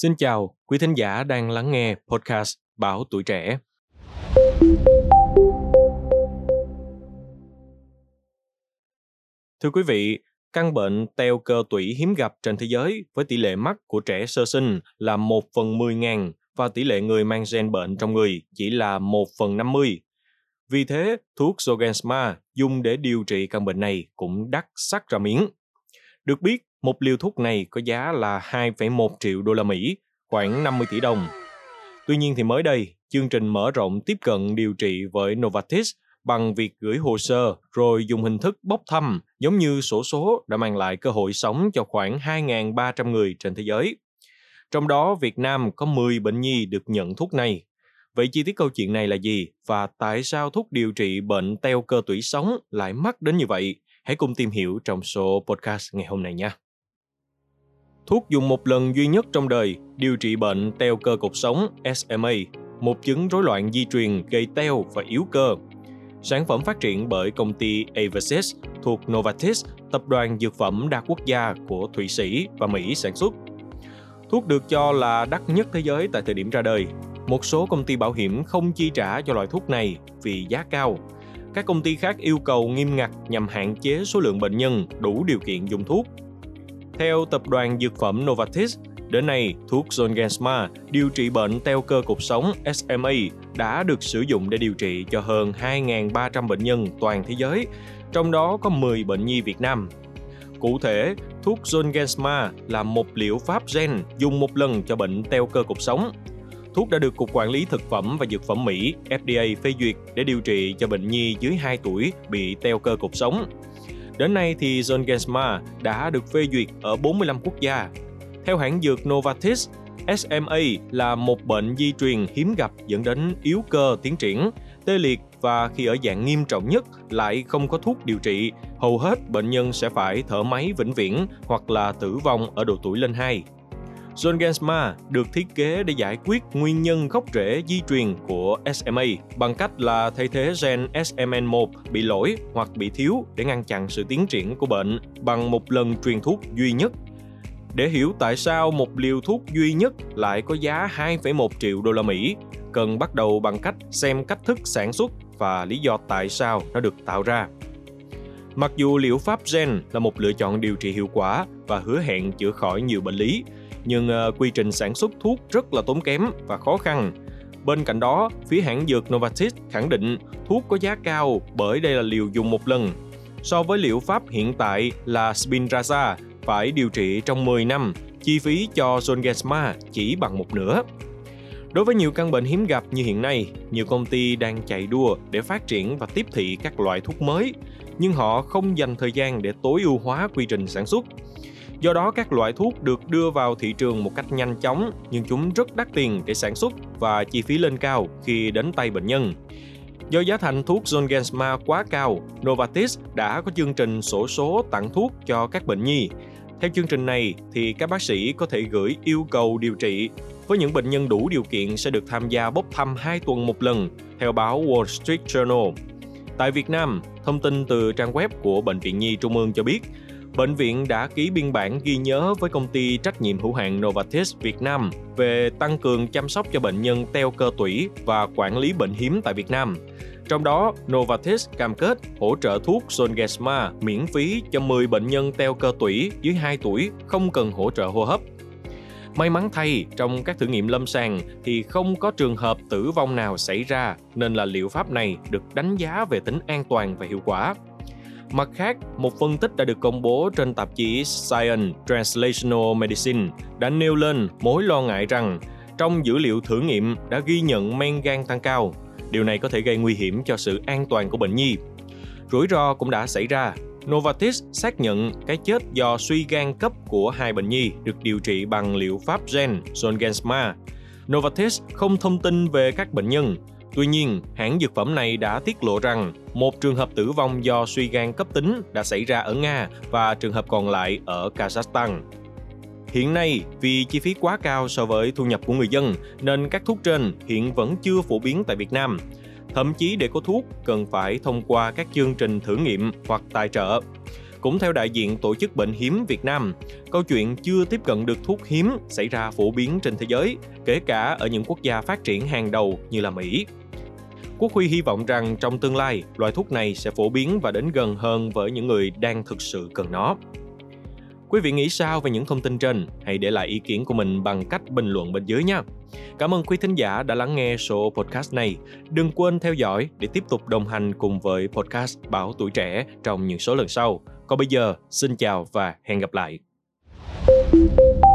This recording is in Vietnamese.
Xin chào, quý thính giả đang lắng nghe podcast Báo Tuổi Trẻ. Thưa quý vị, căn bệnh teo cơ tủy hiếm gặp trên thế giới với tỷ lệ mắc của trẻ sơ sinh là 1 phần 10 ngàn và tỷ lệ người mang gen bệnh trong người chỉ là 1 phần 50. Vì thế, thuốc Zolgensma dùng để điều trị căn bệnh này cũng đắt sắc ra miếng. Được biết, một liều thuốc này có giá là 2,1 triệu đô la Mỹ, khoảng 50 tỷ đồng. Tuy nhiên thì mới đây, chương trình mở rộng tiếp cận điều trị với Novartis bằng việc gửi hồ sơ rồi dùng hình thức bốc thăm giống như sổ số đã mang lại cơ hội sống cho khoảng 2.300 người trên thế giới. Trong đó, Việt Nam có 10 bệnh nhi được nhận thuốc này. Vậy chi tiết câu chuyện này là gì và tại sao thuốc điều trị bệnh teo cơ tủy sống lại mắc đến như vậy? Hãy cùng tìm hiểu trong số podcast ngày hôm nay nha. Thuốc dùng một lần duy nhất trong đời điều trị bệnh teo cơ cột sống SMA, một chứng rối loạn di truyền gây teo và yếu cơ. Sản phẩm phát triển bởi công ty Avasis thuộc Novartis, tập đoàn dược phẩm đa quốc gia của Thụy Sĩ và Mỹ sản xuất. Thuốc được cho là đắt nhất thế giới tại thời điểm ra đời. Một số công ty bảo hiểm không chi trả cho loại thuốc này vì giá cao. Các công ty khác yêu cầu nghiêm ngặt nhằm hạn chế số lượng bệnh nhân đủ điều kiện dùng thuốc theo tập đoàn dược phẩm Novartis, đến nay thuốc Zolgensma điều trị bệnh teo cơ cột sống SMA đã được sử dụng để điều trị cho hơn 2.300 bệnh nhân toàn thế giới, trong đó có 10 bệnh nhi Việt Nam. Cụ thể, thuốc Zolgensma là một liệu pháp gen dùng một lần cho bệnh teo cơ cột sống. Thuốc đã được Cục Quản lý Thực phẩm và Dược phẩm Mỹ FDA phê duyệt để điều trị cho bệnh nhi dưới 2 tuổi bị teo cơ cột sống. Đến nay thì Zolgensma đã được phê duyệt ở 45 quốc gia. Theo hãng dược Novartis, SMA là một bệnh di truyền hiếm gặp dẫn đến yếu cơ tiến triển, tê liệt và khi ở dạng nghiêm trọng nhất lại không có thuốc điều trị, hầu hết bệnh nhân sẽ phải thở máy vĩnh viễn hoặc là tử vong ở độ tuổi lên 2. Zolgensma được thiết kế để giải quyết nguyên nhân gốc rễ di truyền của SMA bằng cách là thay thế gen SMN1 bị lỗi hoặc bị thiếu để ngăn chặn sự tiến triển của bệnh bằng một lần truyền thuốc duy nhất. Để hiểu tại sao một liều thuốc duy nhất lại có giá 2,1 triệu đô la Mỹ, cần bắt đầu bằng cách xem cách thức sản xuất và lý do tại sao nó được tạo ra. Mặc dù liệu pháp gen là một lựa chọn điều trị hiệu quả và hứa hẹn chữa khỏi nhiều bệnh lý, nhưng ờ, quy trình sản xuất thuốc rất là tốn kém và khó khăn. Bên cạnh đó, phía hãng dược Novartis khẳng định thuốc có giá cao bởi đây là liều dùng một lần. So với liệu pháp hiện tại là Spinraza phải điều trị trong 10 năm, chi phí cho Zolgensma chỉ bằng một nửa. Đối với nhiều căn bệnh hiếm gặp như hiện nay, nhiều công ty đang chạy đua để phát triển và tiếp thị các loại thuốc mới, nhưng họ không dành thời gian để tối ưu hóa quy trình sản xuất. Do đó các loại thuốc được đưa vào thị trường một cách nhanh chóng nhưng chúng rất đắt tiền để sản xuất và chi phí lên cao khi đến tay bệnh nhân. Do giá thành thuốc Zolgensma quá cao, Novartis đã có chương trình sổ số tặng thuốc cho các bệnh nhi. Theo chương trình này thì các bác sĩ có thể gửi yêu cầu điều trị với những bệnh nhân đủ điều kiện sẽ được tham gia bốc thăm 2 tuần một lần, theo báo Wall Street Journal. Tại Việt Nam, thông tin từ trang web của Bệnh viện Nhi Trung ương cho biết, bệnh viện đã ký biên bản ghi nhớ với công ty trách nhiệm hữu hạn Novartis Việt Nam về tăng cường chăm sóc cho bệnh nhân teo cơ tủy và quản lý bệnh hiếm tại Việt Nam. Trong đó, Novartis cam kết hỗ trợ thuốc Zolgensma miễn phí cho 10 bệnh nhân teo cơ tủy dưới 2 tuổi không cần hỗ trợ hô hấp. May mắn thay, trong các thử nghiệm lâm sàng thì không có trường hợp tử vong nào xảy ra nên là liệu pháp này được đánh giá về tính an toàn và hiệu quả. Mặt khác, một phân tích đã được công bố trên tạp chí Science Translational Medicine đã nêu lên mối lo ngại rằng trong dữ liệu thử nghiệm đã ghi nhận men gan tăng cao. Điều này có thể gây nguy hiểm cho sự an toàn của bệnh nhi. Rủi ro cũng đã xảy ra. Novartis xác nhận cái chết do suy gan cấp của hai bệnh nhi được điều trị bằng liệu pháp gen Zolgensma. Novartis không thông tin về các bệnh nhân, Tuy nhiên, hãng dược phẩm này đã tiết lộ rằng một trường hợp tử vong do suy gan cấp tính đã xảy ra ở Nga và trường hợp còn lại ở Kazakhstan. Hiện nay, vì chi phí quá cao so với thu nhập của người dân, nên các thuốc trên hiện vẫn chưa phổ biến tại Việt Nam. Thậm chí để có thuốc, cần phải thông qua các chương trình thử nghiệm hoặc tài trợ. Cũng theo đại diện Tổ chức Bệnh hiếm Việt Nam, câu chuyện chưa tiếp cận được thuốc hiếm xảy ra phổ biến trên thế giới, kể cả ở những quốc gia phát triển hàng đầu như là Mỹ. Quốc Huy hy vọng rằng trong tương lai, loại thuốc này sẽ phổ biến và đến gần hơn với những người đang thực sự cần nó. Quý vị nghĩ sao về những thông tin trên? Hãy để lại ý kiến của mình bằng cách bình luận bên dưới nha. Cảm ơn quý thính giả đã lắng nghe số podcast này. Đừng quên theo dõi để tiếp tục đồng hành cùng với podcast Báo Tuổi Trẻ trong những số lần sau. Còn bây giờ, xin chào và hẹn gặp lại. thank you